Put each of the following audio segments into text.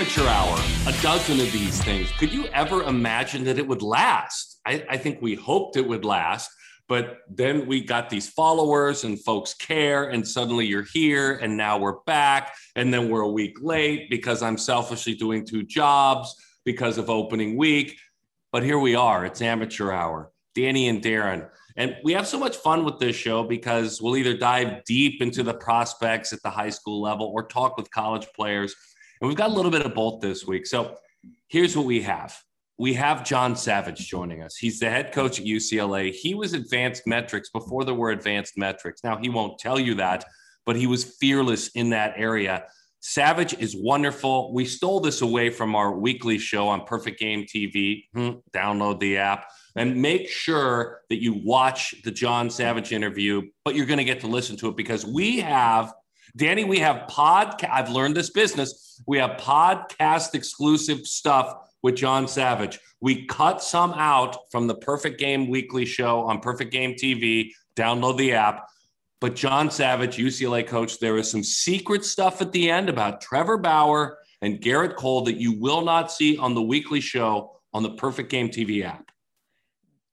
amateur hour, a dozen of these things. Could you ever imagine that it would last? I, I, think we hoped it would last, but then we got these followers and folks care, and suddenly you're here, and now we're back, and then we're a week late because I'm selfishly doing two jobs because of opening week. But here we are, it's amateur hour. Dani and Daron. And we have so much fun with this show because we'll either dive deep into the prospects at the high school level or talk with college players. And we've got a little bit of both this week. So here's what we have we have John Savage joining us. He's the head coach at UCLA. He was advanced metrics before there were advanced metrics. Now, he won't tell you that, but he was fearless in that area. Savage is wonderful. We stole this away from our weekly show on Perfect Game TV. Hmm, download the app and make sure that you watch the John Savage interview, but you're going to get to listen to it because we have, Dani, we have podcast. I've learned this business. We have podcast exclusive stuff with John Savage. We cut some out from the Perfect Game weekly show on Perfect Game TV. Download the app. But John Savage, UCLA coach, there is some secret stuff at the end about Trevor Bauer and Gerrit Cole that you will not see on the weekly show on the Perfect Game TV app.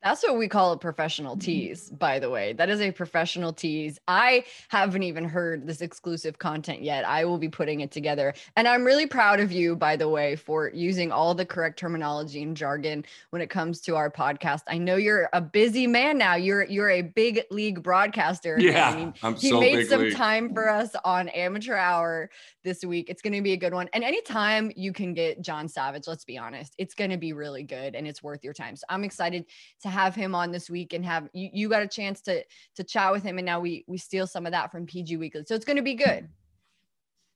That's what we call a professional mm-hmm. tease, by the way. That is a professional tease. I haven't even heard this exclusive content yet. I will be putting it together. And I'm really proud of you, by the way, for using all the correct terminology and jargon when it comes to our podcast. I know you're a busy man now. You're you're a big league broadcaster. Yeah. He, I'm he so made some league. time for us on amateur hour this week. It's gonna be a good one. And anytime you can get John Savage, let's be honest, it's gonna be really good and it's worth your time. So I'm excited to have him on this week and have you, you got a chance to to chat with him and now we we steal some of that from PG Weekly. So it's going to be good.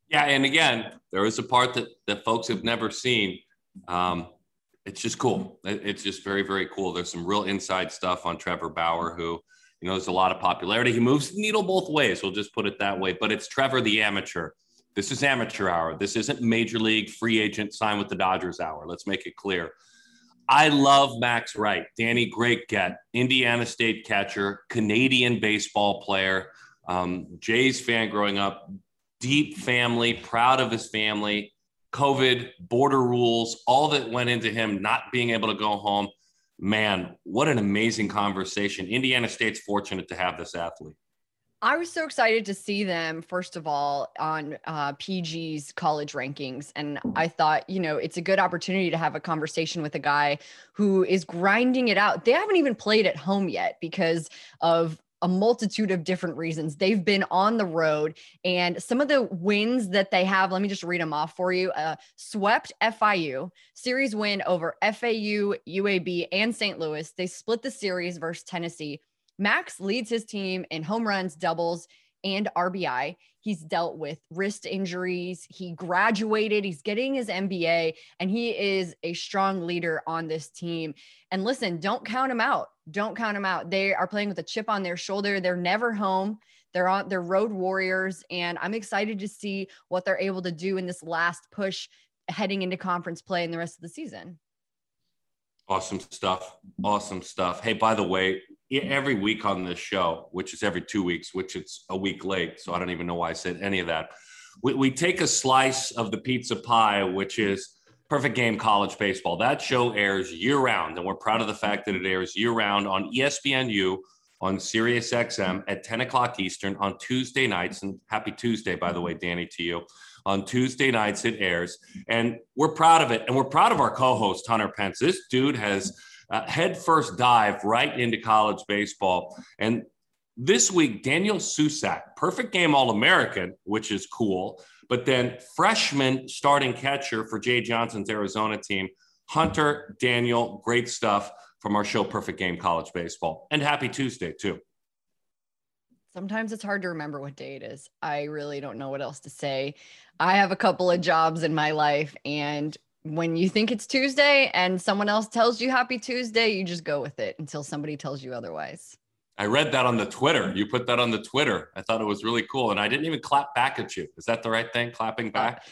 Yeah, and again, there is a part that that folks have never seen. Um, it's just cool. It's just very very cool. There's some real inside stuff on Trevor Bauer who you know, there's a lot of popularity. He moves the needle both ways. We'll just put it that way. But it's Trevor the amateur. This is amateur hour. This isn't major league free agent sign with the Dodgers hour. Let's make it clear. I love Max Wright. Dani, great get. Indiana State catcher, Canadian baseball player, um, Jays fan growing up, deep family, proud of his family. COVID, border rules, all that went into him not being able to go home. Man, what an amazing conversation. Indiana State's fortunate to have this athlete. I was so excited to see them, first of all, on uh, PG's college rankings. And I thought, you know, it's a good opportunity to have a conversation with a guy who is grinding it out. They haven't even played at home yet because of a multitude of different reasons. They've been on the road, and some of the wins that they have, let me just read them off for you. Uh, swept FIU, series win over FAU, UAB, and St. Louis. They split the series versus Tennessee Max leads his team in home runs, doubles, and RBI. He's dealt with wrist injuries. He graduated. He's getting his MBA, and he is a strong leader on this team. And listen, don't count him out. Don't count him out. They are playing with a chip on their shoulder. They're never home. They're on they're road warriors, and I'm excited to see what they're able to do in this last push heading into conference play in the rest of the season. Awesome stuff. Awesome stuff. Hey, by the way, every week on this show, which is every two weeks, which it's a week late. So I don't even know why I said any of that. We, we take a slice of the pizza pie, which is Perfect Game College Baseball. That show airs year round, and we're proud of the fact that it airs year round on ESPNU on Sirius XM at 10 o'clock Eastern on Tuesday nights. And happy Tuesday, by the way, Dani, to you. On Tuesday nights, it airs. And we're proud of it. And we're proud of our co host, Hunter Pence. This dude has uh, head first dive right into college baseball. And this week, Daniel Susac, perfect game All American, which is cool. But then freshman starting catcher for Jay Johnson's Arizona team, Hunter Daniel, great stuff from our show, Perfect Game College Baseball. And happy Tuesday, too. Sometimes it's hard to remember what day it is. I really don't know what else to say. I have a couple of jobs in my life, and when you think it's Tuesday and someone else tells you happy Tuesday, you just go with it until somebody tells you otherwise. I read that on the Twitter. You put that on the Twitter. I thought it was really cool. And I didn't even clap back at you. Is that the right thing? Clapping uh, back?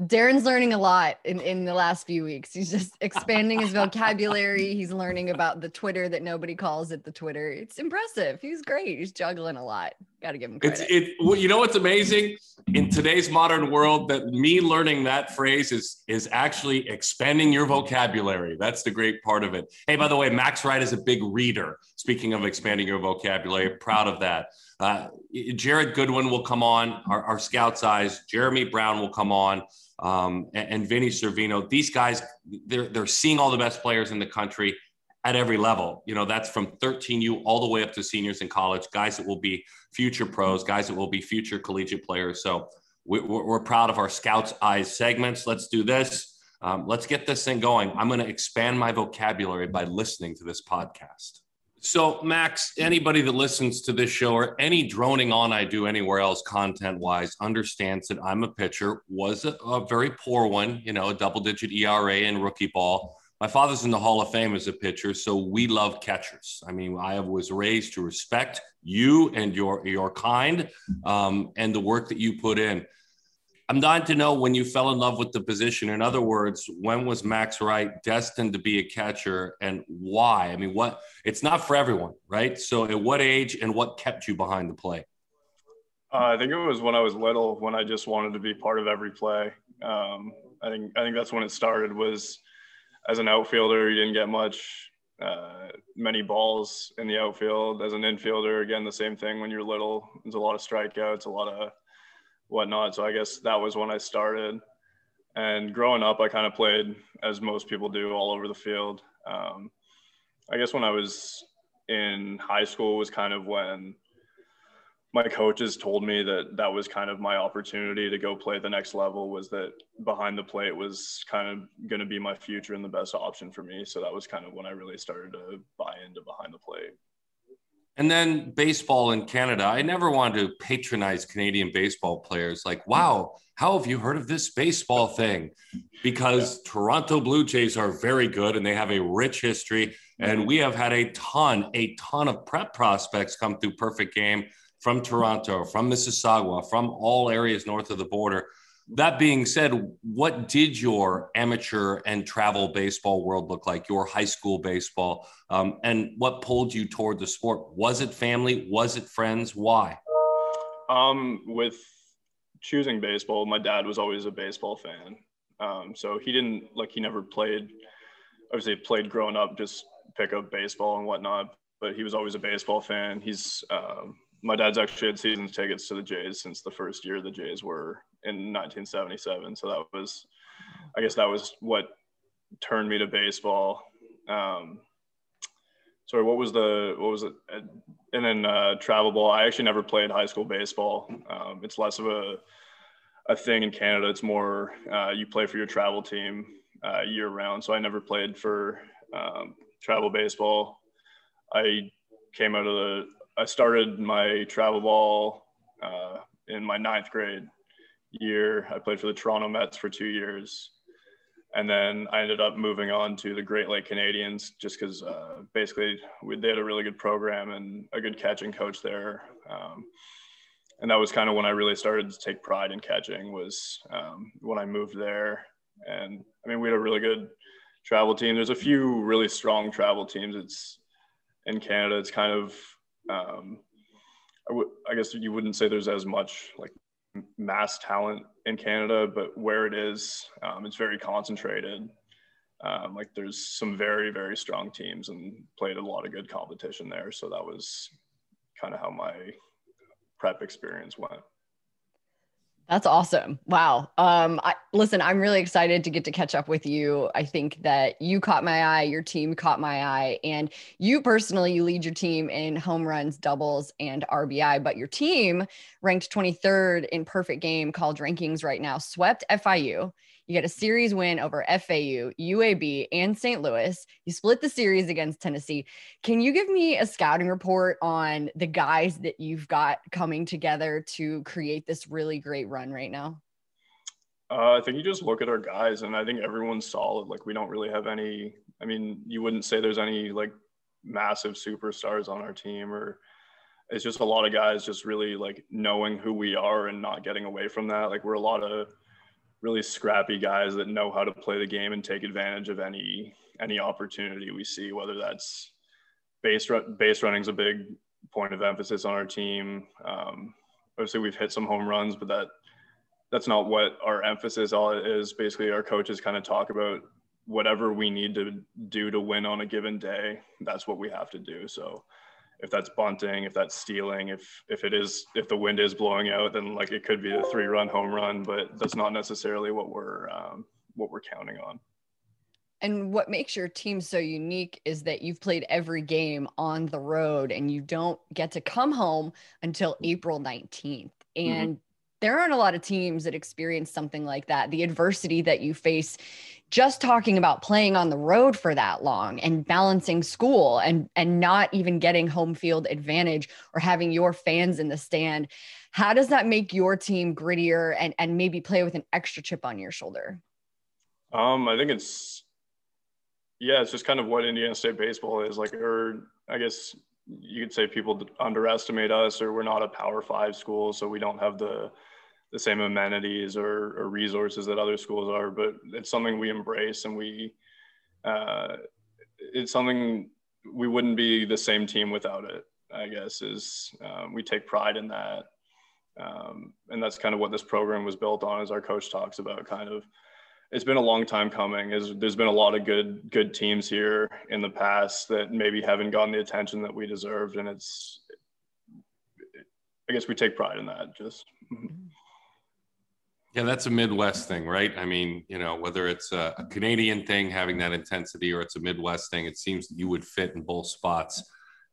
Daron's learning a lot in, in the last few weeks. He's just expanding his vocabulary. He's learning about the Twitter that nobody calls it the Twitter. It's impressive. He's great. He's juggling a lot. Got to give him credit. It's, it, well, you know what's amazing in today's modern world that me learning that phrase is is actually expanding your vocabulary. That's the great part of it. Hey, by the way, Max Wright is a big reader. Speaking of expanding your vocabulary, proud of that. Uh, Jared Goodwin will come on, our, our Scouts eyes. Jheremy Brown will come on, um, and, and Vinnie Cervino. These guys, they're they're seeing all the best players in the country at every level. You know, that's from 13U all the way up to seniors in college, guys that will be future pros, guys that will be future collegiate players. So we, are proud of our Scouts Eyes segments. Let's do this. Um, let's get this thing going. I'm going to expand my vocabulary by listening to this podcast. So, Max, anybody that listens to this show or any droning on I do anywhere else content wise understands that I'm a pitcher, was a, a very poor one, you know, a double digit ERA in rookie ball my father's in the Hall of Fame as a pitcher, so we love catchers. I mean, I was raised to respect you and your your kind um, and the work that you put in. I'm dying to know when you fell in love with the position. In other words, when was Max Wright destined to be a catcher and why? I mean, what it's not for everyone, right? So, at what age and what kept you behind the plate? Uh, I think it was when I was little, when I just wanted to be part of every play. Um, I think I think that's when it started. Was as an outfielder, you didn't get much, uh, many balls in the outfield. As an infielder, again, the same thing. When you're little, there's a lot of strikeouts, a lot of whatnot. So I guess that was when I started. And growing up, I kind of played as most people do all over the field. Um, I guess when I was in high school was kind of when my coaches told me that that was kind of my opportunity to go play the next level was that behind the plate was kind of going to be my future and the best option for me. So that was kind of when i really started to buy into behind the plate. And then baseball in canada. I never wanted to patronize canadian baseball players. Like wow how have you heard of this baseball thing? Because yeah. toronto blue jays are very good and they have a rich history. And we have had a ton a ton of prep prospects come through perfect game from Toronto, from Mississauga, from all areas north of the border. That being said, what did your amateur and travel baseball world look like, your high school baseball? Um, and what pulled you toward the sport? Was it family? Was it friends? Why? Um, with choosing baseball, my dad was always a baseball fan. Um, so he didn't like, he never played, obviously, played growing up, just pick up baseball and whatnot, but he was always a baseball fan. He's, um, my dad's actually had season tickets to the Jays since the first year the Jays were in 1977. So that was, I guess, that was what turned me to baseball. Um, sorry, what was the what was it? And then uh, travel ball. I actually never played high school baseball. Um, it's less of a a thing in Canada. It's more uh, you play for your travel team uh, year round. So I never played for um, travel baseball. I came out of the I started my travel ball uh, in my ninth grade year. I played for the Toronto Mets for two years. And then I ended up moving on to the Great Lake Canadians just because uh, basically we, they had a really good program and a good catching coach there. Um, and that was kind of when I really started to take pride in catching was um, when I moved there. And I mean, we had a really good travel team. There's a few really strong travel teams. It's in Canada. It's kind of um, I, w- I guess you wouldn't say there's as much like mass talent in Canada, but where it is, um, it's very concentrated. Um, like there's some very very strong teams and played a lot of good competition there. So that was kind of how my prep experience went. That's awesome. Wow. Um, I, listen, I'm really excited to get to catch up with you. I think that you caught my eye, your team caught my eye, and you personally, you lead your team in home runs, doubles, and RBI, but your team ranked 23rd in perfect game college rankings right now, swept FIU you get a series win over FAU, UAB, and St. Louis. You split the series against Tennessee. Can you give me a scouting report on the guys that you've got coming together to create this really great run right now? Uh, I think you just look at our guys, and I think everyone's solid. Like we don't really have any. I mean, you wouldn't say there's any like massive superstars on our team, or it's just a lot of guys just really like knowing who we are and not getting away from that. Like we're a lot of really scrappy guys that know how to play the game and take advantage of any any opportunity we see. Whether that's base run, base running's a big point of emphasis on our team. Um, obviously, we've hit some home runs, but that that's not what our emphasis all is. Basically, our coaches kind of talk about whatever we need to do to win on a given day. That's what we have to do. So if that's bunting, if that's stealing, if if it is if the wind is blowing out, then like it could be a three run home run, but that's not necessarily what we're um, what we're counting on. And what makes your team so unique is that you've played every game on the road and you don't get to come home until April 19th. Mm-hmm. And mm-hmm. There aren't a lot of teams that experience something like that. The adversity that you face just talking about playing on the road for that long and balancing school and and not even getting home field advantage or having your fans in the stand how does that make your team grittier and and maybe play with an extra chip on your shoulder um i think it's yeah it's just kind of what indiana state baseball is like or i guess you could say people underestimate us or we're not a power five school so we don't have the the same amenities or, or, resources that other schools are, but it's something we embrace and we, uh, it's something we wouldn't be the same team without it, I guess, is um, we take pride in that. Um, and that's kind of what this program was built on as our coach talks about kind of, it's been a long time coming is there's been a lot of good, good teams here in the past that maybe haven't gotten the attention that we deserved. And it's, I guess we take pride in that just. Mm-hmm. Yeah, that's a Midwest thing, right? I mean, you know, whether it's a, a, Canadian thing having that intensity or it's a Midwest thing, it seems you would fit in both spots,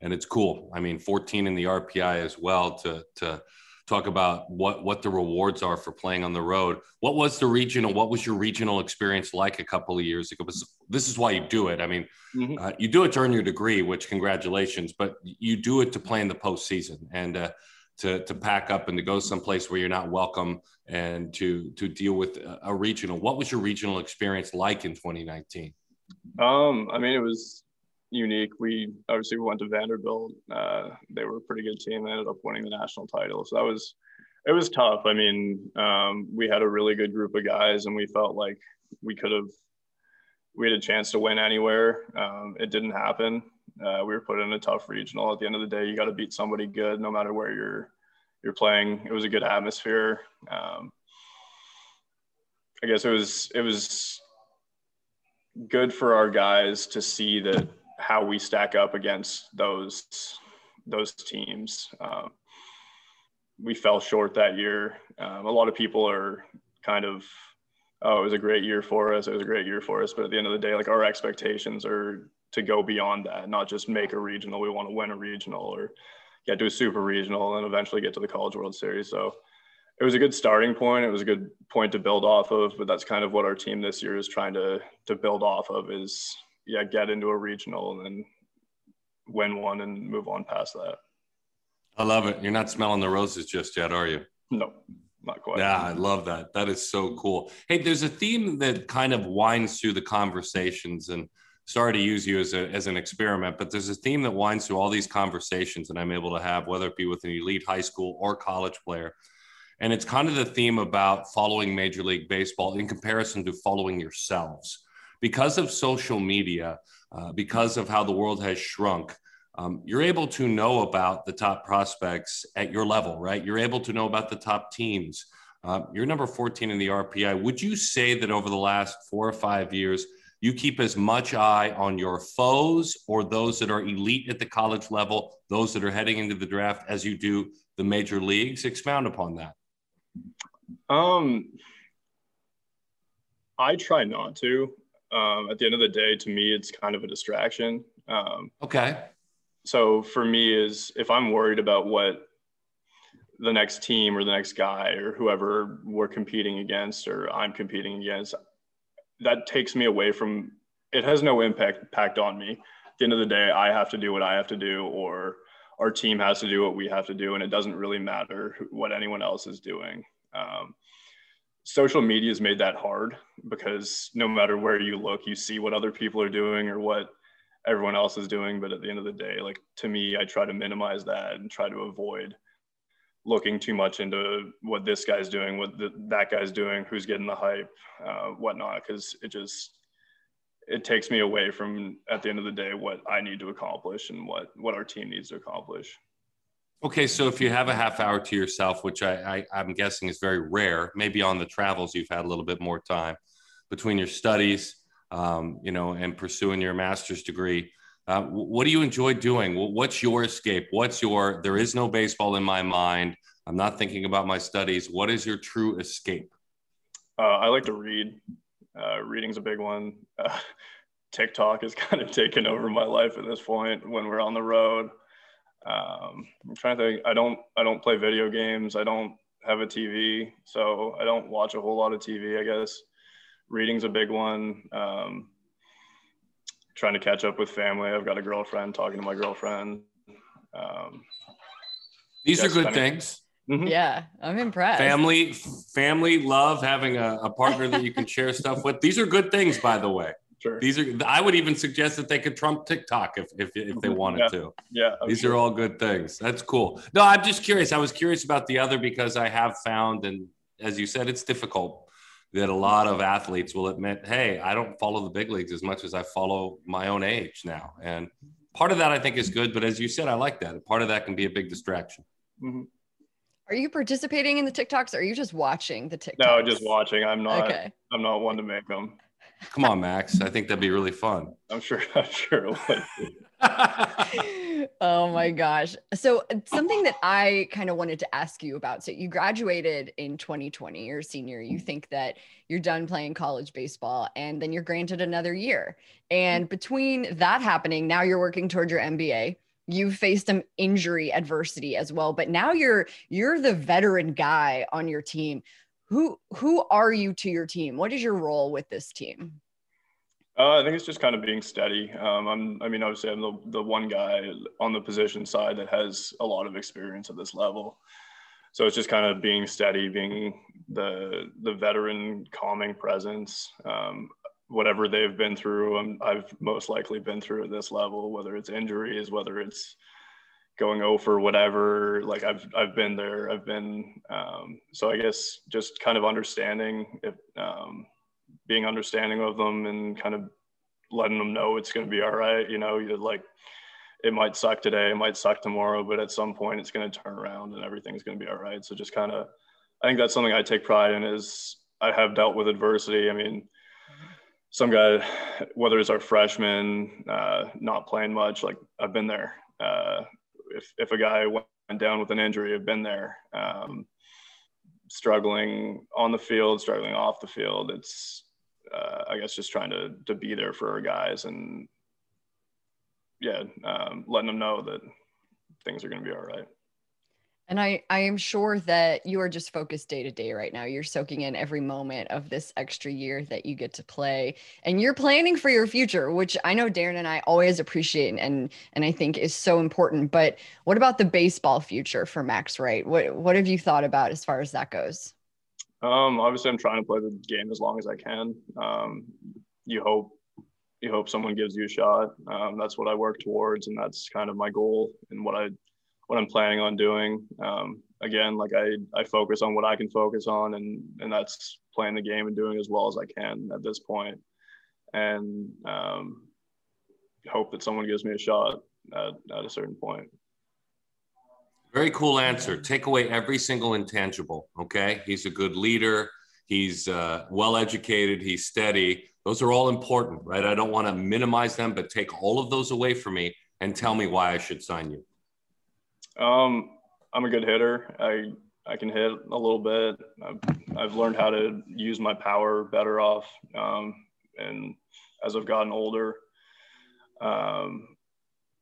and it's cool. I mean, 14 in the RPI as well to to talk about what what the rewards are for playing on the road. What was the regional? What was your regional experience like a couple of years ago? This is why you do it. I mean, mm-hmm. uh, you do it to earn your degree, which congratulations, but you do it to play in the postseason and. Uh, to to pack up and to go someplace where you're not welcome and to to deal with a regional. What was your regional experience like in 2019? Um, I mean, it was unique. We obviously went to Vanderbilt. Uh, they were a pretty good team. They ended up winning the national title. So that was it was tough. I mean, um, we had a really good group of guys, and we felt like we could have we had a chance to win anywhere. Um, it didn't happen. Uh, we were put in a tough regional. At the end of the day, you got to beat somebody good, no matter where you're you're playing. It was a good atmosphere. Um, I guess it was it was good for our guys to see that how we stack up against those those teams. Um, we fell short that year. Um, a lot of people are kind of, oh, it was a great year for us. It was a great year for us. But at the end of the day, like our expectations are to go beyond that, not just make a regional. We want to win a regional or get to a super regional and eventually get to the College World Series. So it was a good starting point. It was a good point to build off of, but that's kind of what our team this year is trying to to build off of is yeah, get into a regional and then win one and move on past that. I love it. You're not smelling the roses just yet, are you? No, not quite. Yeah, I love that. That is so cool. Hey, there's a theme that kind of winds through the conversations and sorry to use you as, a, as an experiment, but there's a theme that winds through all these conversations that I'm able to have, whether it be with an elite high school or college player. And it's kind of the theme about following Major League Baseball in comparison to following yourselves. Because of social media, uh, because of how the world has shrunk, um, you're able to know about the top prospects at your level, right? You're able to know about the top teams. Uh, you're number 14 in the RPI. Would you say that over the last four or five years, you keep as much eye on your foes or those that are elite at the college level, those that are heading into the draft, as you do the major leagues. Expound upon that. Um, I try not to. Um, at the end of the day, to me, it's kind of a distraction. Um, okay. So for me, is if I'm worried about what the next team or the next guy or whoever we're competing against or I'm competing against, that takes me away from it has no impact impact on me. At the end of the day i have to do what i have to do or our team has to do what we have to do and it doesn't really matter what anyone else is doing. Um, social media has made that hard because no matter where you look you see what other people are doing or what everyone else is doing. But at the end of the day like to me i try to minimize that and try to avoid looking too much into what this guy's doing, what the, that guy's doing, who's getting the hype, uh, whatnot, because it just it takes me away from at the end of the day what I need to accomplish and what what our team needs to accomplish. Okay, so if you have a half hour to yourself, which I, I am guessing is very rare, maybe on the travels you've had a little bit more time between your studies, um, you know, and pursuing your master's degree. Uh, what do you enjoy doing? What's your escape? What's your? There is no baseball in my mind. I'm not thinking about my studies. What is your true escape? Uh, I like to read. Uh, reading's a big one. Uh, TikTok has kind of taken over my life at this point when we're on the road. Um, I'm trying to think. I don't. I don't play video games. I don't have a TV, so I don't watch a whole lot of TV. I guess reading's a big one. Um, trying to catch up with family. I've got a girlfriend. Talking to my girlfriend. Um, These are good things. Mm-hmm. Yeah, I'm impressed. Family, family, love, having a, a partner that you can share stuff with. These are good things, by the way. Sure. These are. I would even suggest that they could trump TikTok if if, if they wanted yeah. to. Yeah. I'm These sure. are all good things. That's cool. No, I'm just curious. I was curious about the other because I have found, and as you said, it's difficult that a lot of athletes will admit, "Hey, I don't follow the big leagues as much as I follow my own age now." And part of that I think is good, but as you said, I like that. Part of that can be a big distraction. Mm-hmm. Are you participating in the TikToks? Or are you just watching the TikToks? No, just watching. I'm not. Okay. I'm not one to make them. Come on, Max. I think that'd be really fun. I'm sure. I'm sure it would. oh my gosh. So something that I kind of wanted to ask you about. So you graduated in 2020, you're senior. You think that you're done playing college baseball and then you're granted another year. And between that happening, now you're working towards your MBA. You faced some injury adversity as well, but now you're you're the veteran guy on your team who who are you to your team? What is your role with this team? Uh, I think it's just kind of being steady. Um, I'm, I mean, obviously, I'm the, the one guy on the position side that has a lot of experience at this level. So it's just kind of being steady, being the the veteran, calming presence. Um, whatever they've been through, i have most likely been through at this level, whether it's injuries, whether it's going over whatever like i've i've been there i've been um, so i guess just kind of understanding if um, being understanding of them and kind of letting them know it's going to be all right you know you like it might suck today it might suck tomorrow but at some point it's going to turn around and everything's going to be all right. So just kind of i think that's something i take pride in is i have dealt with adversity. I mean some guy whether it's our freshman uh, not playing much like i've been there uh, if if a guy went down with an injury, I've been there. Um, struggling on the field, struggling off the field. It's uh, I guess just trying to to be there for our guys and yeah, um, letting them know that things are going to be all right. And I, I am sure that you are just focused day to day right now. You're soaking in every moment of this extra year that you get to play, and you're planning for your future, which I know Daron and I always appreciate and and I think is so important. But what about the baseball future for Max Wright? What what have you thought about as far as that goes? Um, obviously, I'm trying to play the game as long as I can. Um, you hope you hope someone gives you a shot. Um, that's what I work towards, and that's kind of my goal and what I what I'm planning on doing. Um, again, like I, I focus on what I can focus on, and and that's playing the game and doing as well as I can at this point, and um, hope that someone gives me a shot at, at a certain point. Very cool answer. Take away every single intangible. Okay, he's a good leader. He's uh, well educated. He's steady. Those are all important, right? I don't want to minimize them, but take all of those away from me and tell me why I should sign you. Um, I'm a good hitter. I I can hit a little bit. I've, I've learned how to use my power better off. Um, and as I've gotten older, um,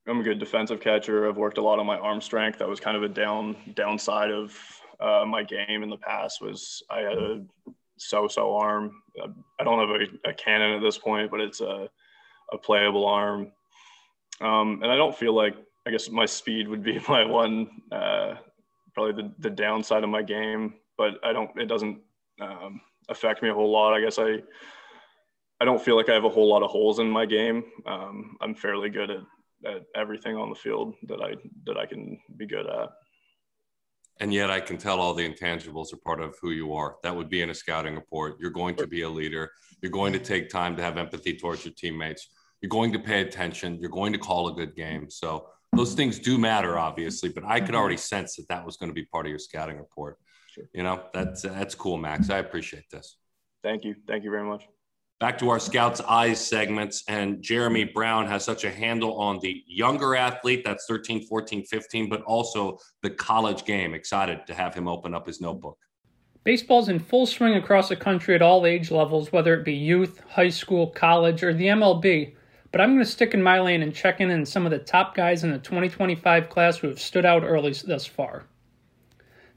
I'm a good defensive catcher. I've worked a lot on my arm strength. That was kind of a down downside of uh, my game in the past. Was I had a so-so arm. I don't have a, a cannon at this point, but it's a, a playable arm. Um, and I don't feel like I guess my speed would be my one, uh, probably the, the downside of my game, but I don't, it doesn't um, affect me a whole lot. I guess I, I don't feel like I have a whole lot of holes in my game. Um, I'm fairly good at, at everything on the field that I, that I can be good at. And yet I can tell all the intangibles are part of who you are. That would be in a scouting report. You're going to be a leader. You're going to take time to have empathy towards your teammates. You're going to pay attention. You're going to call a good game. So those things do matter, obviously, but I could mm-hmm. already sense that that was going to be part of your scouting report. Sure. You know, that's that's cool, Max. I appreciate this. Thank you. Thank you very much. Back to our Scouts Eyes segments. And Jheremy Brown has such a handle on the younger athlete, that's 13, 14, 15, but also the college game. Excited to have him open up his notebook. Baseball's in full swing across the country at all age levels, whether it be youth, high school, college, or the MLB. But I'm going to stick in my lane and check in on some of the top guys in the 2025 class who have stood out early thus far.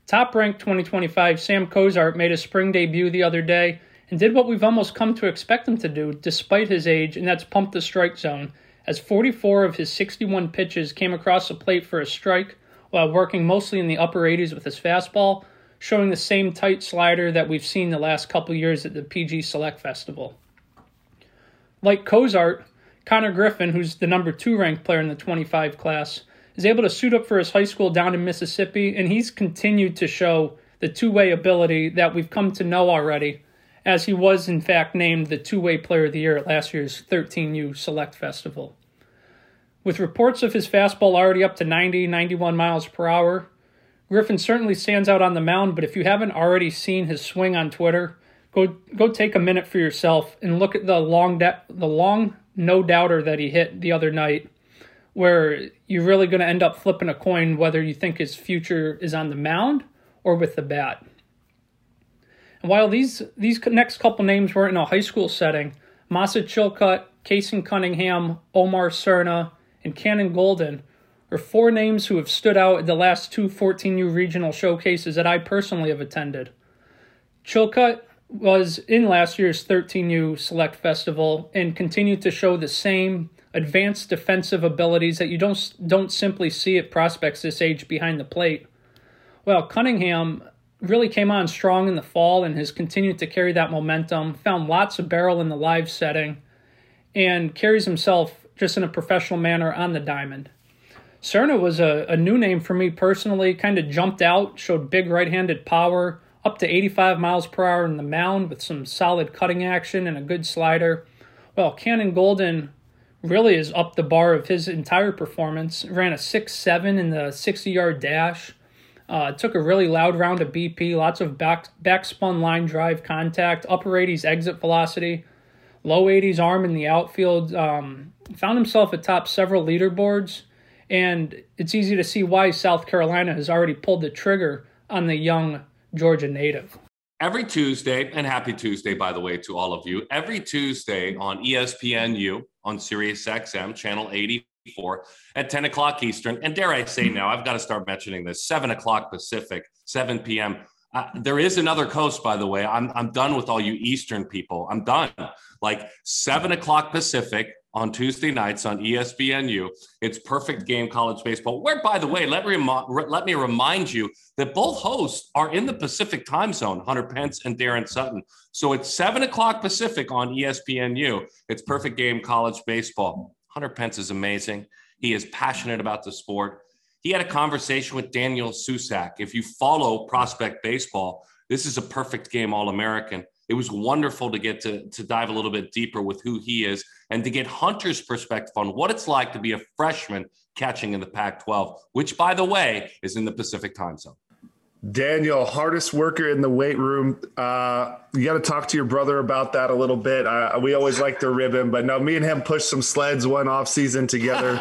Top ranked 2025 Sam Cozart made his spring debut the other day and did what we've almost come to expect him to do despite his age, and that's pump the strike zone, as 44 of his 61 pitches came across the plate for a strike while working mostly in the upper 80s with his fastball, showing the same tight slider that we've seen the last couple years at the PG Select Festival. Like Cozart, Connor Griffin, who's the number two ranked player in the 25 class, is able to suit up for his high school down in Mississippi, and he's continued to show the two way ability that we've come to know already as he was in fact named the two way player of the year at last year's 13U Select Festival. With reports of his fastball already up to 90, 91 miles per hour, Griffin certainly stands out on the mound, but if you haven't already seen his swing on Twitter, go go take a minute for yourself and look at the long de- the long no doubter that he hit the other night where you're really going to end up flipping a coin whether you think his future is on the mound or with the bat. And while these these next couple names were in a high school setting, Masa Chilcutt, Kason Cunningham, Omar Cerna, and Cannon Golden are four names who have stood out at the last two 14U regional showcases that I personally have attended. Chilcutt was in last year's 13U Select Festival and continued to show the same advanced defensive abilities that you don't don't simply see at prospects this age behind the plate. Well, Cunningham really came on strong in the fall and has continued to carry that momentum. Found lots of barrel in the live setting and carries himself just in a professional manner on the diamond. Cerna was a, a new name for me personally, kind of jumped out, showed big right handed power, up to 85 miles per hour in the mound with some solid cutting action and a good slider. Well, Cannon Golden really is up the bar of his entire performance. Ran a 6 7 in the 60 yard dash uh, took a really loud round of BP, lots of back backspun line drive contact, upper 80s exit velocity, low 80s arm in the outfield. Um, found himself atop several leaderboards, and it's easy to see why South Carolina has already pulled the trigger on the young Georgia native. Every Tuesday, and happy Tuesday, by the way, to all of you. Every Tuesday on ESPNU on Sirius XM, channel 84, at 10 o'clock Eastern. And dare I say now, I've got to start mentioning this 7 o'clock Pacific, 7 p.m. Uh, there is another coast, by the way. I'm, I'm done with all you Eastern people. I'm done. Like 7 o'clock Pacific on Tuesday nights on ESPNU. It's perfect game college baseball. Where, by the way, let, rem- let me remind you that both hosts are in the Pacific time zone, Hunter Pence and Daron Sutton. So it's 7 o'clock Pacific on ESPNU. It's perfect game college baseball. Hunter Pence is amazing. He is passionate about the sport. He had a conversation with Daniel Susac. If you follow prospect baseball, this is a perfect game All American. It was wonderful to get to, to dive a little bit deeper with who he is and to get Hunter's perspective on what it's like to be a freshman catching in the Pac 12, which, by the way, is in the Pacific time zone. Daniel, hardest worker in the weight room. Uh, you got to talk to your brother about that a little bit. Uh, we always like to rib him, but no, me and him pushed some sleds one off season together.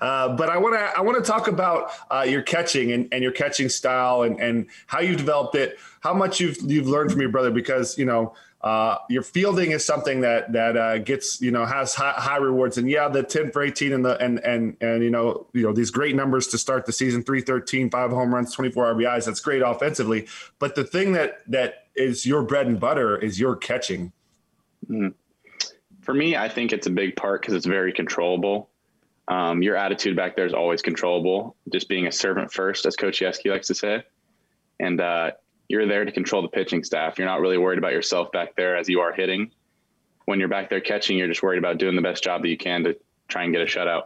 uh, but I want to I want to talk about uh, your catching and, and your catching style and, and how you've developed it, how much you've you've learned from your brother because you know uh, your fielding is something that that uh, gets you know has high, high, rewards. And yeah the 10 for 18 and the and and and you know you know these great numbers to start the season 313 five home runs 24 rbis that's great offensively. But the thing that that is your bread and butter is your catching. Mm. for me i think it's a big part because it's very controllable. Um, your attitude back there is always controllable. Just being a servant first as coach Yeskie likes to say. And uh, you're there to control the pitching staff. You're not really worried about yourself back there as you are hitting. When you're back there catching, you're just worried about doing the best job that you can to try and get a shutout.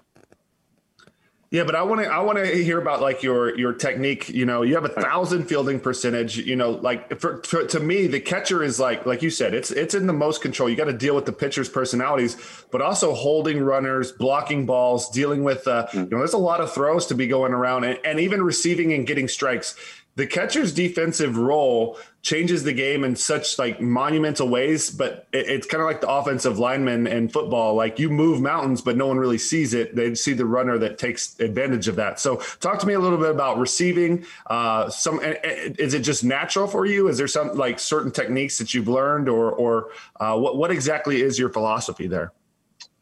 Yeah, but I want to I want to hear about like your your technique. You know, you have a thousand fielding percentage. You know, like for, for, to me, the catcher is like like you said, it's it's in the most control. You got to deal with the pitcher's personalities, but also holding runners, blocking balls, dealing with uh, mm. you know, there's a lot of throws to be going around, and, and even receiving and getting strikes the catcher's defensive role changes the game in such like monumental ways but it, it's kind of like the offensive lineman in football like you move mountains but no one really sees it. They see the runner that takes advantage of that. So talk to me a little bit about receiving uh, some is it just natural for you? Is there some like certain techniques that you've learned or or uh, what, what exactly is your philosophy there?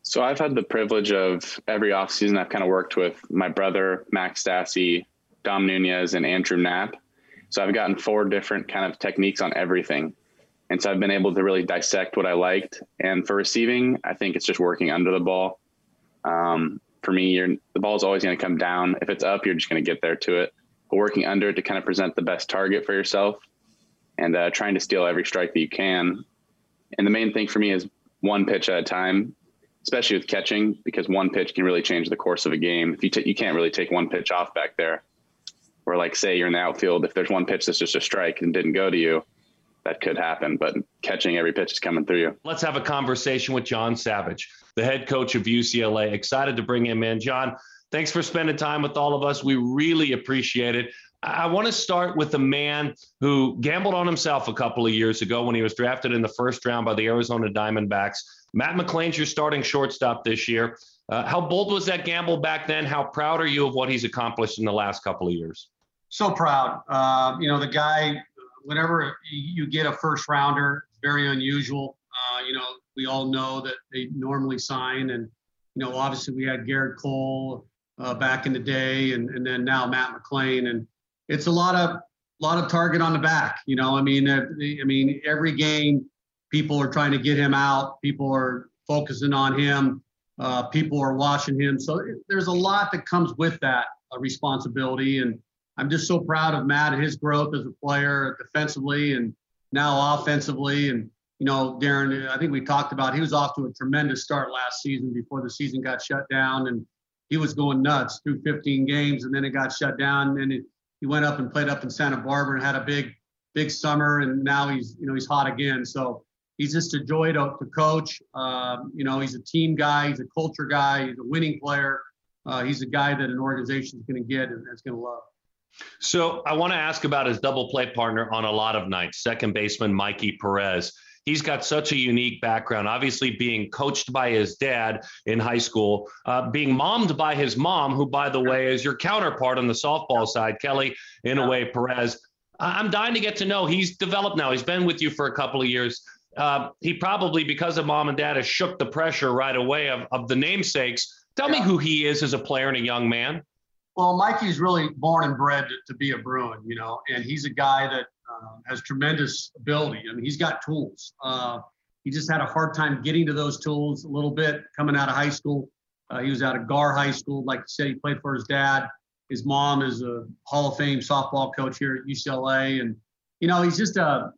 So I've had the privilege of every offseason I've kind of worked with my brother, Max Stassi, Dom Nunez, and Andrew Knapp so I've gotten four different kind of techniques on everything. And so I've been able to really dissect what I liked. And for receiving, I think it's just working under the ball. Um, for me, you're, the ball is always going to come down. If it's up, you're just going to get there to it. But working under it to kind of present the best target for yourself and uh, trying to steal every strike that you can. And the main thing for me is one pitch at a time, especially with catching, because one pitch can really change the course of a game. If you t- you can't really take one pitch off back there, where like say you're in the outfield, if there's one pitch that's just a strike and didn't go to you, that could happen. But catching every pitch is coming through you. Let's have a conversation with John Savage, the head coach of UCLA. Excited to bring him in. John, thanks for spending time with all of us. We really appreciate it. I want to start with a man who gambled on himself a couple of years ago when he was drafted in the first round by the Arizona Diamondbacks. Matt McLain's your starting shortstop this year. Uh, how bold was that gamble back then? How proud are you of what he's accomplished in the last couple of years? So proud. Uh, you know, the guy, whenever you get a first rounder, very unusual. Uh, you know, we all know that they normally sign, and you know, obviously we had Gerrit Cole uh, back in the day, and and then now Matt McLain, and it's a lot of lot of target on the back. You know, I mean, uh, I mean, every game, people are trying to get him out. People are focusing on him. Uh, people are watching him. So there's a lot that comes with that uh, responsibility, and I'm just so proud of Matt and his growth as a player defensively and now offensively. And, you know, Daron, I think we talked about he was off to a tremendous start last season before the season got shut down. And he was going nuts through 15 games and then it got shut down. And it, he went up and played up in Santa Barbara and had a big, big summer. And now he's, you know, he's hot again. So he's just a joy to, to coach. Um, you know, he's a team guy, he's a culture guy, he's a winning player. Uh, he's a guy that an organization is going to get and is going to love. So I want to ask about his double play partner on a lot of nights, second baseman Mikey Perez. He's got such a unique background, obviously being coached by his dad in high school, uh, being mommed by his mom, who, by the way, is your counterpart on the softball side, Kelly, in a way, Perez. I'm dying to get to know. He's developed now. He's been with you for a couple of years. Uh, he probably, because of mom and dad, has shook the pressure right away of, of the namesakes. Tell yeah. me who he is as a player and a young man. Well, Mikey's really born and bred to, to be a Bruin, you know, and he's a guy that uh, has tremendous ability. I mean, he's got tools. Uh, he just had a hard time getting to those tools a little bit coming out of high school. Uh, he was out of Gar High School. Like I said, he played for his dad. His mom is a Hall of Fame softball coach here at UCLA, and you know he's just a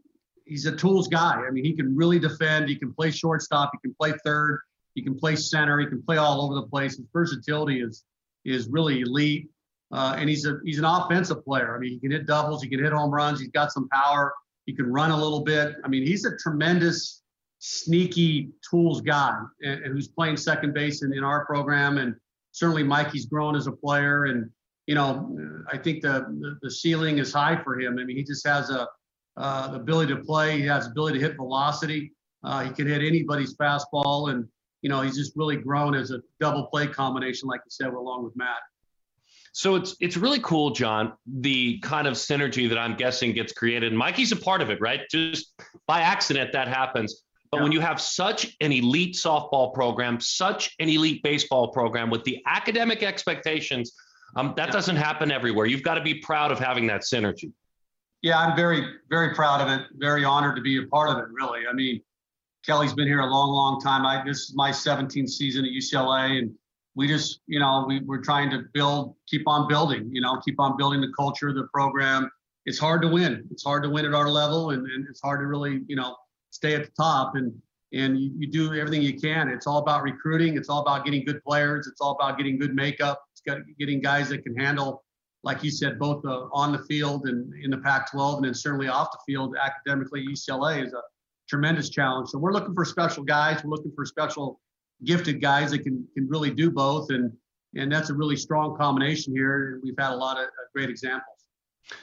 he's a tools guy. I mean, he can really defend. He can play shortstop. He can play third. He can play center. He can play all over the place. His versatility is is really elite. Uh, and he's a he's an offensive player. I mean, he can hit doubles, he can hit home runs, he's got some power, he can run a little bit. I mean, he's a tremendous, sneaky tools guy, and, and who's playing second base in, in our program. And certainly, Mikey's grown as a player, and you know, I think the the, ceiling is high for him. I mean, he just has a uh, the ability to play. He has ability to hit velocity. Uh, he can hit anybody's fastball, and you know, he's just really grown as a double play combination, like you said, along with Matt. So it's it's really cool, John. The kind of synergy that I'm guessing gets created. Mikey's a part of it, right? Just by accident that happens. But yeah. when you have such an elite softball program, such an elite baseball program with the academic expectations, um, that yeah. doesn't happen everywhere. You've got to be proud of having that synergy. Yeah, I'm very, very proud of it. Very honored to be a part of it. Really, I mean, Kelly's been here a long, long time. I this is my 17th season at UCLA, and we just, you know, we, we're trying to build, keep on building, you know, keep on building the culture of the program. It's hard to win. It's hard to win at our level, and, and it's hard to really, you know, stay at the top. And and you, you do everything you can. It's all about recruiting. It's all about getting good players. It's all about getting good makeup It's got getting guys that can handle, like you said, both uh, on the field and in the Pac-12, and then certainly off the field academically. UCLA is a tremendous challenge. So we're looking for special guys. We're looking for special gifted guys that can can really do both, and and that's a really strong combination here. And We've had a lot of uh, great examples.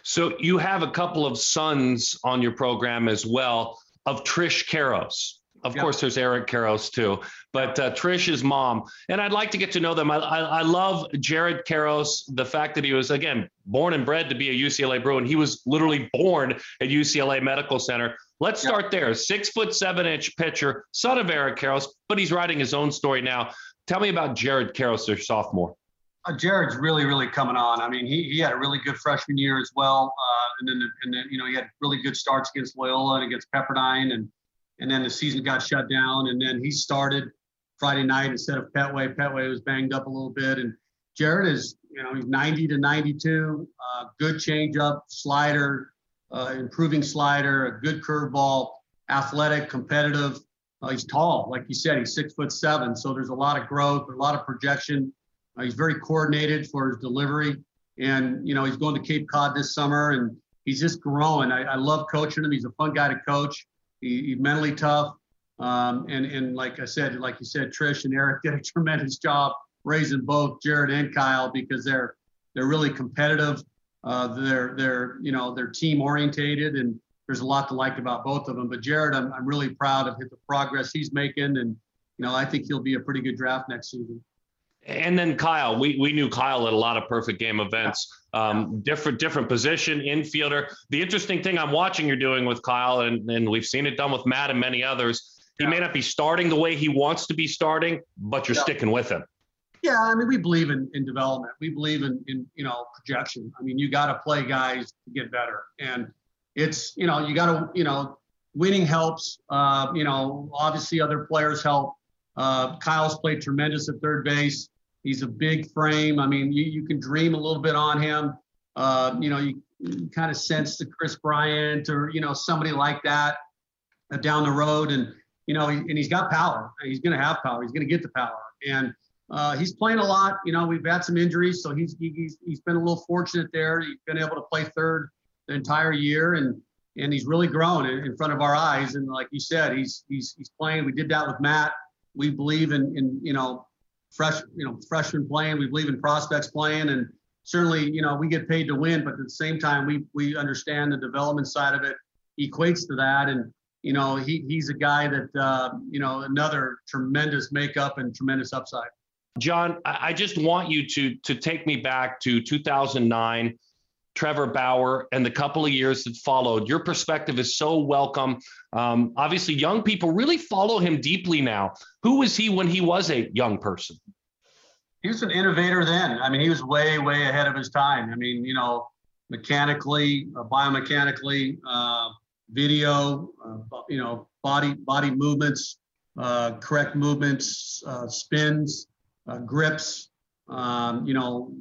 So you have a couple of sons on your program as well of Trish Karros. Of yep. course, there's Eric Karros too, but uh, is mom. And I'd like to get to know them. I, I, I, love Jared Karros, the fact that he was, again, born and bred to be a UCLA Bruin. He was literally born at UCLA Medical Center. Let's yep. start there. Six foot seven inch pitcher, son of Eric Karros, but he's writing his own story now. Tell me about Jared Karros, their sophomore. Uh, Jared's really, really coming on. I mean, he, he had a really good freshman year as well, uh, and then and then you know he had really good starts against Loyola and against Pepperdine, and and then the season got shut down, and then he started Friday night instead of Petway. Petway was banged up a little bit, and Jared is you know he's 90 to 92, uh, good changeup, slider, uh, improving slider, a good curveball, athletic, competitive. Uh, he's tall, like you said, he's six foot seven, so there's a lot of growth, a lot of projection uh, he's very coordinated for his delivery, and you know he's going to Cape Cod this summer, and he's just growing. I, I love coaching him. He's a fun guy to coach. He, he's mentally tough, um, and and like I said, like you said, Trish and Eric did a tremendous job raising both Jared and Kyle because they're they're really competitive. Uh, they're they're you know they're team orientated, and there's a lot to like about both of them. But Jared, I'm I'm really proud of the progress he's making, and you know I think he'll be a pretty good draft next season and then Kyle, we we knew Kyle at a lot of perfect game events. Um, different different position, infielder. The interesting thing I'm watching you're doing with Kyle, and, and we've seen it done with Matt and many others. He yeah. may not be starting the way he wants to be starting, but you're yeah. sticking with him. Yeah, I mean, we believe in, in development. We believe in, in you know projection. I mean, you got to play guys to get better, and it's you know you got to you know winning helps. Uh, you know, obviously other players help. Uh, Kyle's played tremendous at third base. He's a big frame. I mean, you, you can dream a little bit on him. Uh, you know, you, you kind of sense the Kris Bryant or, you know, somebody like that uh, down the road. And, you know, and he's got power. He's going to have power. He's going to get the power. And uh, he's playing a lot. You know, we've had some injuries, so he's, he's, he's been a little fortunate there. He's been able to play third the entire year. And, and he's really grown in, in front of our eyes. And like you said, he's, he's, he's playing. We did that with Matt. We believe in, in, you know, fresh, you know, freshmen playing. We believe in prospects playing, and certainly, you know, we get paid to win, but at the same time, we we understand the development side of it equates to that, and you know, he he's a guy that uh, you know another tremendous makeup and tremendous upside. John, I just want you to to take me back to 2009. Trevor Bauer and the couple of years that followed. Your perspective is so welcome. Um, obviously, young people really follow him deeply now. Who was he when he was a young person? He was an innovator then. I mean, he was way, way ahead of his time. I mean, you know, mechanically, uh, biomechanically, uh, video, uh, you know, body body movements, uh, correct movements, uh, spins, uh, grips. Um, you know,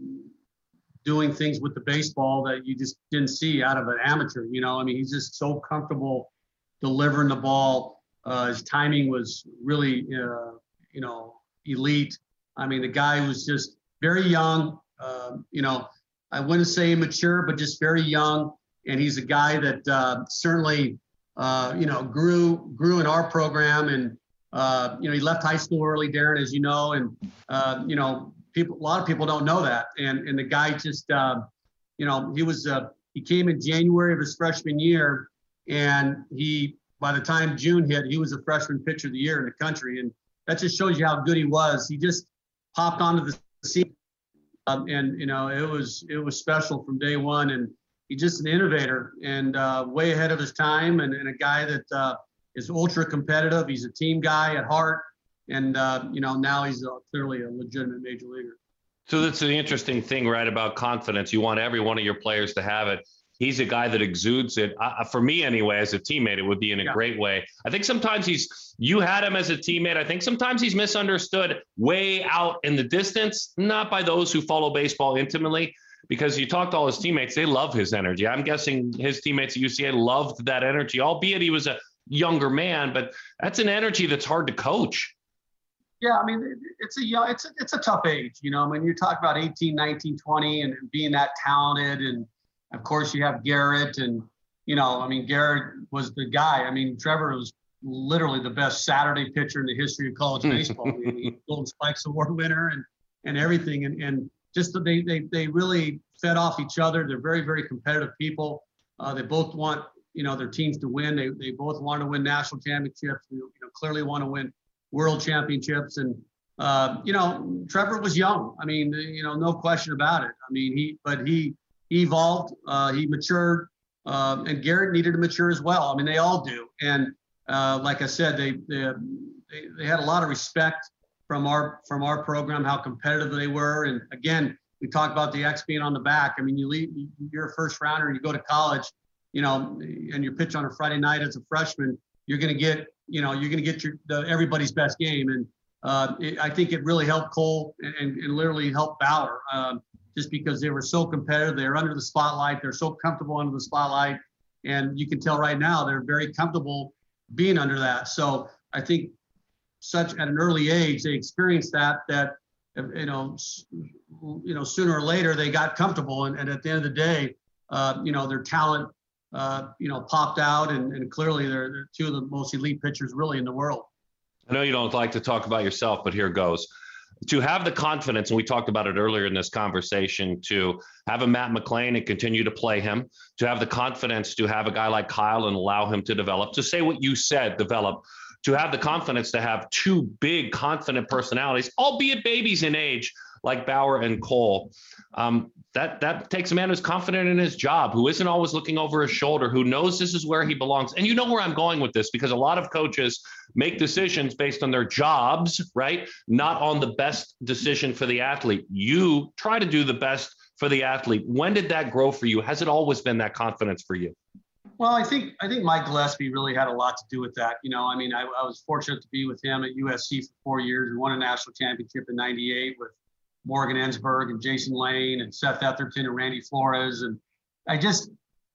doing things with the baseball that you just didn't see out of an amateur. You know, I mean, he's just so comfortable delivering the ball. Uh, his timing was really, uh, you know, elite. I mean, the guy was just very young. Uh, you know, I wouldn't say immature, but just very young. And he's a guy that uh, certainly, uh, you know, grew grew in our program. And uh, you know, he left high school early, Darren, as you know, and you know, people, a lot of people don't know that. And and the guy just, uh, you know, he was uh, he came in January of his freshman year, and he by the time June hit, he was a freshman pitcher of the year in the country, and that just shows you how good he was. He just popped onto the scene, um, and you know, it was it was special from day one, and he's just an innovator and uh, way ahead of his time, and, and a guy that uh, is ultra competitive. He's a team guy at heart and uh, you know now he's clearly a legitimate major leaguer. So that's the interesting thing, right? About confidence, you want every one of your players to have it. He's a guy that exudes it. Uh, for me, anyway, as a teammate, it would be in a yeah. great way. I think sometimes he's you had him as a teammate. I think sometimes he's misunderstood way out in the distance, not by those who follow baseball intimately, because you talk to all his teammates, they love his energy. I'm guessing his teammates at UCA loved that energy, albeit he was a younger man, but that's an energy that's hard to coach. Yeah, I mean, it's a young, it's a, it's a tough age, you know. When you talk about 18, 19, 20, and being that talented, and of course you have Gerrit, and you know, I mean, Gerrit was the guy. I mean, Trevor was literally the best Saturday pitcher in the history of college baseball. I mean, Golden Spikes Award winner and and everything, and and just they they they really fed off each other. They're very very competitive people. Uh, they both want you know their teams to win. They they both want to win national championships. You know, clearly want to win world championships. And uh, you know, Trevor was young. I mean, you know, no question about it. I mean, he but he, evolved. Uh, he matured. Uh, and Gerrit needed to mature as well. I mean, they all do. And uh, like I said, they, they they had a lot of respect from our from our program, how competitive they were. And again, we talk about the X being on the back. I mean, you leave, you're a first rounder, you go to college, you know, and you pitch on a Friday night as a freshman, you're going to get you know, you're going to get your the, everybody's best game. And uh, it, I think it really helped Cole and, and, and literally helped Bauer um, just because they were so competitive. They're under the spotlight. They're so comfortable under the spotlight. And you can tell right now they're very comfortable being under that. So I think such at an early age, they experienced that, that, you know, you know, sooner or later they got comfortable. And, and at the end of the day, uh, you know, their talent uh, you know, popped out, and, and clearly they're, they're two of the most elite pitchers really in the world. I know you don't like to talk about yourself, but here goes. To have the confidence, and we talked about it earlier in this conversation, to have a Matt McLain and continue to play him, to have the confidence to have a guy like Kyle and allow him to develop, to say what you said, develop, to have the confidence to have two big, confident personalities, albeit babies in age, like Bauer and Cole. Um, that that takes a man who's confident in his job, who isn't always looking over his shoulder, who knows this is where he belongs. And you know where I'm going with this because a lot of coaches make decisions based on their jobs, right? Not on the best decision for the athlete. You try to do the best for the athlete. When did that grow for you? Has it always been that confidence for you? Well, I think I think Mike Gillespie really had a lot to do with that. You know, I mean, I, I was fortunate to be with him at USC for four years and won a national championship in '98 with Morgan Ensberg and Jason Lane and Seth Etherton and Randy Flores. And I just,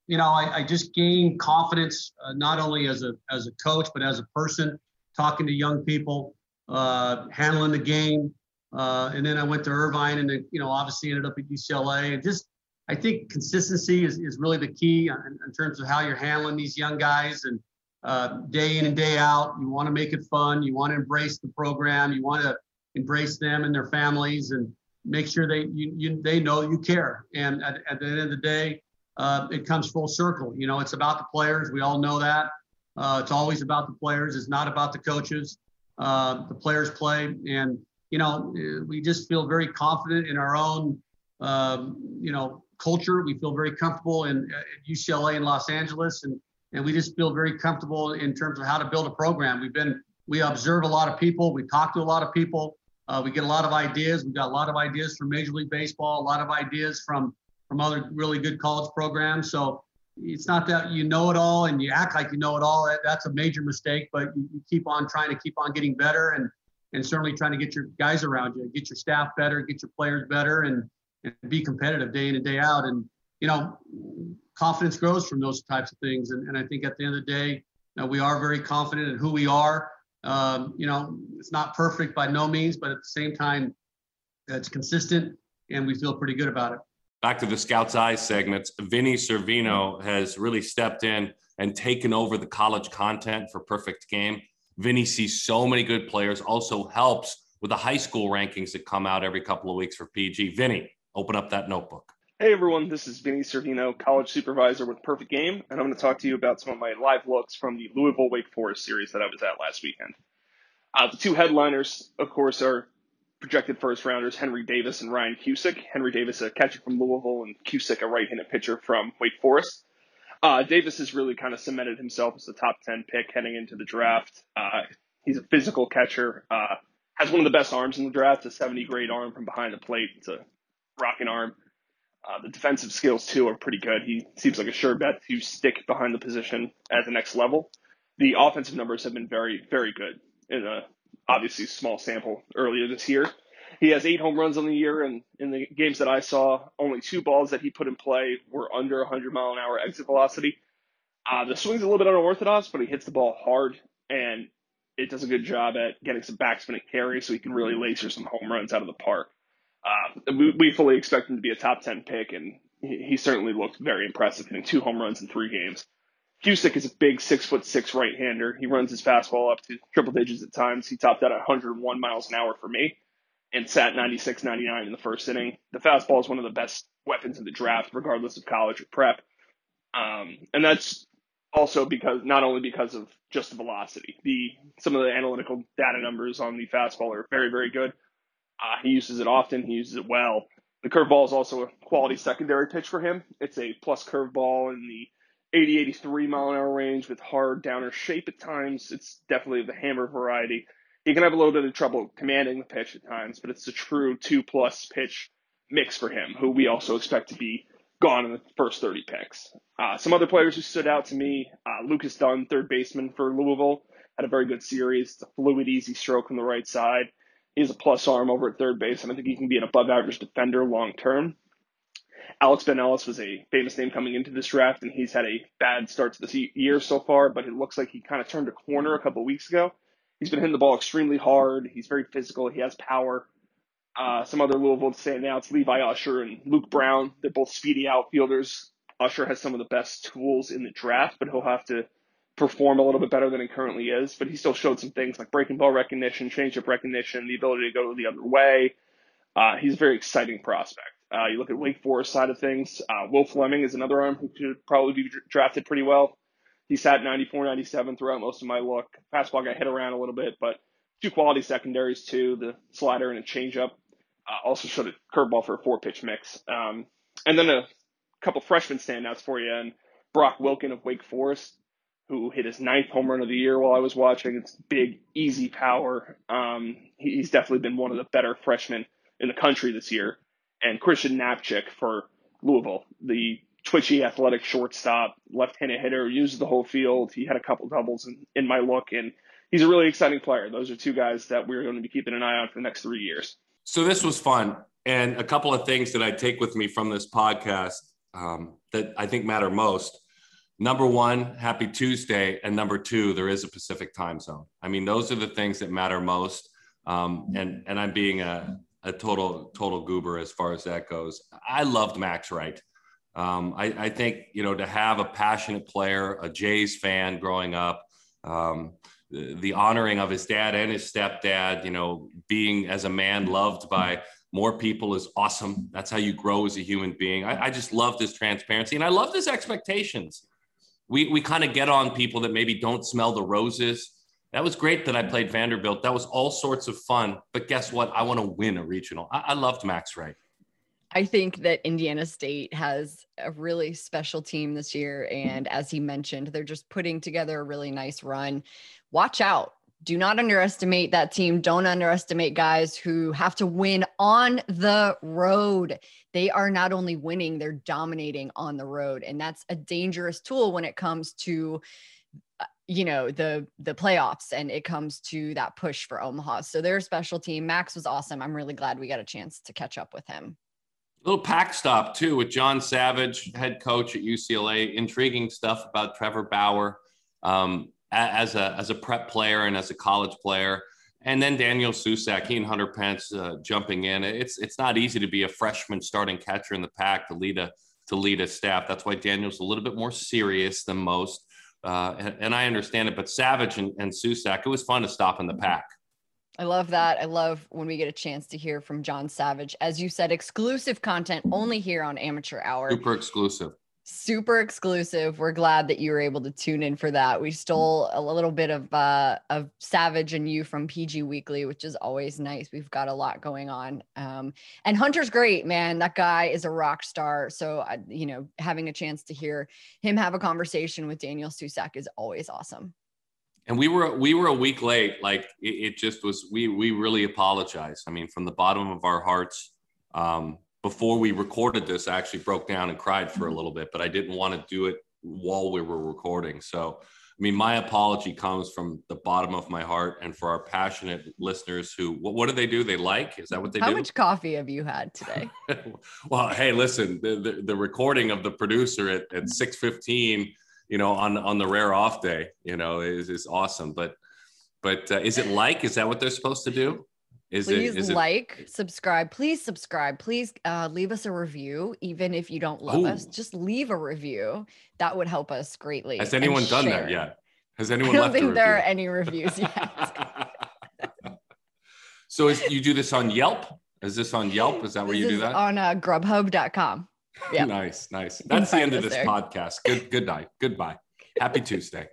you know, I, I just gained confidence uh, not only as a as a coach but as a person, talking to young people, uh, handling the game. Uh, and then I went to Irvine, and then, you know, obviously ended up at UCLA. And just, I think consistency is, is really the key in, in terms of how you're handling these young guys and uh, day in and day out. You want to make it fun. You want to embrace the program. You want to embrace them and their families. And make sure they you, you they know you care. And at, at the end of the day, uh, it comes full circle. You know, it's about the players. We all know that. Uh, it's always about the players. It's not about the coaches. Uh, the players play, and you know, we just feel very confident in our own, um, you know, culture. We feel very comfortable in UCLA in Los Angeles, and and we just feel very comfortable in terms of how to build a program. We've been we observe a lot of people. We talk to a lot of people. Uh, we get a lot of ideas. We've got a lot of ideas from Major League Baseball, a lot of ideas from from other really good college programs. So it's not that you know it all and you act like you know it all. That's a major mistake. But you, you keep on trying to keep on getting better and and certainly trying to get your guys around you, get your staff better, get your players better, and and be competitive day in and day out. And you know, confidence grows from those types of things. And, and I think at the end of the day, you know, we are very confident in who we are. Um, you know, it's not perfect by no means, but at the same time, it's consistent and we feel pretty good about it. Back to the Scouts Eye segments, Vinnie Cervino has really stepped in and taken over the college content for Perfect Game. Vinnie sees so many good players, also helps with the high school rankings that come out every couple of weeks for PG. Vinnie, open up that notebook. Hey everyone, this is Vinnie Cervino, college supervisor with Perfect Game, and I'm going to talk to you about some of my live looks from the Louisville Wake Forest series that I was at last weekend. Uh, the two headliners, of course, are projected first rounders Henry Davis and Ryan Cusick. Henry Davis, a catcher from Louisville, and Cusick, a right-handed pitcher from Wake Forest. Uh, Davis has really kind of cemented himself as the top 10 pick heading into the draft. Uh, he's a physical catcher, uh, has one of the best arms in the draft, a 70 grade arm from behind the plate. It's a rocking arm. Uh, the defensive skills too are pretty good. He seems like a sure bet to stick behind the position at the next level. The offensive numbers have been very, very good in a obviously small sample earlier this year. He has eight home runs on the year, and in the games that I saw, only two balls that he put in play were under 100 mile an hour exit velocity. Uh, the swing's a little bit unorthodox, but he hits the ball hard, and it does a good job at getting some backspin and carry, so he can really laser some home runs out of the park. Uh, we, fully expect him to be a top 10 pick, and he, he, certainly looked very impressive, hitting two home runs in three games. Cusick is a big six foot six right hander. He runs his fastball up to triple digits at times. He topped out at 101 miles an hour for me and sat 96, 99 in the first inning. The fastball is one of the best weapons in the draft, regardless of college or prep. Um, and that's also because not only because of just the velocity. The some of the analytical data numbers on the fastball are very, very good. Uh, he uses it often. He uses it well. The curveball is also a quality secondary pitch for him. It's a plus curveball in the 80, 83 mile an hour range with hard downer shape at times. It's definitely the hammer variety. He can have a little bit of trouble commanding the pitch at times, but it's a true two plus pitch mix for him, who we also expect to be gone in the first 30 picks. Uh, some other players who stood out to me, uh, Lucas Dunn, third baseman for Louisville, had a very good series. It's a fluid, easy stroke from the right side. He has a plus arm over at third base, and I think he can be an above average defender long term. Alex Binelas was a famous name coming into this draft, and he's had a bad start to this year so far, but it looks like he kind of turned a corner a couple weeks ago. He's been hitting the ball extremely hard. He's very physical. He has power. Uh, some other Louisville standouts, Levi Usher and Luke Brown. They're both speedy outfielders. Usher has some of the best tools in the draft, but he'll have to perform a little bit better than he currently is. But he still showed some things like breaking ball recognition, changeup recognition, the ability to go the other way. Uh, he's a very exciting prospect. Uh, you look at Wake Forest side of things. Uh, Will Fleming is another arm who could probably be drafted pretty well. He sat 94, 97 throughout most of my look. Fastball got hit around a little bit, but two quality secondaries too, the slider and a changeup. Uh, also showed a curveball for a four pitch mix. Um, and then a couple freshman standouts for you. And Brock Wilken of Wake Forest, who hit his ninth home run of the year while I was watching. It's big, easy power. Um, he's definitely been one of the better freshmen in the country this year. And Christian Knapczyk for Louisville, the twitchy, athletic shortstop, left-handed hitter, uses the whole field. He had a couple doubles in, in my look, and he's a really exciting player. Those are two guys that we're going to be keeping an eye on for the next three years. So this was fun, and a couple of things that I take with me from this podcast um, that I think matter most. Number one, happy Tuesday, and number two, there is a Pacific time zone. I mean, those are the things that matter most. Um, and and I'm being a, a total total goober as far as that goes. I loved Max Wright. Um, I, I, think you know to have a passionate player, a Jays fan growing up, um, the, the, honoring of his dad and his stepdad, you know, being as a man loved by more people is awesome. That's how you grow as a human being. I, I just loved his transparency and I loved his expectations. We we kind of get on people that maybe don't smell the roses. That was great that I played Vanderbilt. That was all sorts of fun. But guess what? I want to win a regional. I, I loved Max Wright. I think that Indiana State has a really special team this year. And as he mentioned, they're just putting together a really nice run. Watch out. Do not underestimate that team. Don't underestimate guys who have to win on the road. They are not only winning, they're dominating on the road. And that's a dangerous tool when it comes to uh, you know the the playoffs and it comes to that push for Omaha. So they're a special team. Max was awesome. I'm really glad we got a chance to catch up with him little Pac stop too with John Savage, head coach at UCLA. Intriguing stuff about Trevor Bauer um, as a as a prep player and as a college player. And then Daniel Susac, he and Hunter Pence uh, jumping in. It's it's not easy to be a freshman starting catcher in the Pac to lead a to lead a staff. That's why Daniel's a little bit more serious than most. Uh, and, and, I understand it, but Savage and, and Susac, it was fun to stop in the Pac. I love that. I love when we get a chance to hear from John Savage. As you said, exclusive content only here on Amateur Hour. Super exclusive. Super exclusive. We're glad that you were able to tune in for that. We stole a little bit of uh, of Savage and you from PG Weekly, which is always nice. We've got a lot going on. Um, and Hunter's great, man. That guy is a rock star. So, uh, you know, having a chance to hear him have a conversation with Daniel Susac is always awesome and we were we were a week late like it, it, just was we we really apologize i mean from the bottom of our hearts um, before we recorded this i actually broke down and cried for a little bit but i didn't want to do it while we were recording so i mean my apology comes from the bottom of my heart and for our passionate listeners who what, what do they do they like is that what they how do how much coffee have you had today well hey listen the, the, the recording of the producer at, at 615 you know, on on the rare off day, you know, is is awesome. But But uh, is it like? Is that what they're supposed to do? Is please it? Is like, subscribe. Please subscribe. Please uh, leave us a review, even if you don't love us. Just leave a review. That would help us greatly. Has anyone done that share. yet? Has anyone? I don't think there are any reviews yet. so is, you do this on Yelp? Is this on Yelp? Is that where This you do that? on uh, Grubhub.com. yeah. Nice, nice. That's the end of this there. podcast. Good, good night. Goodbye. Happy Tuesday.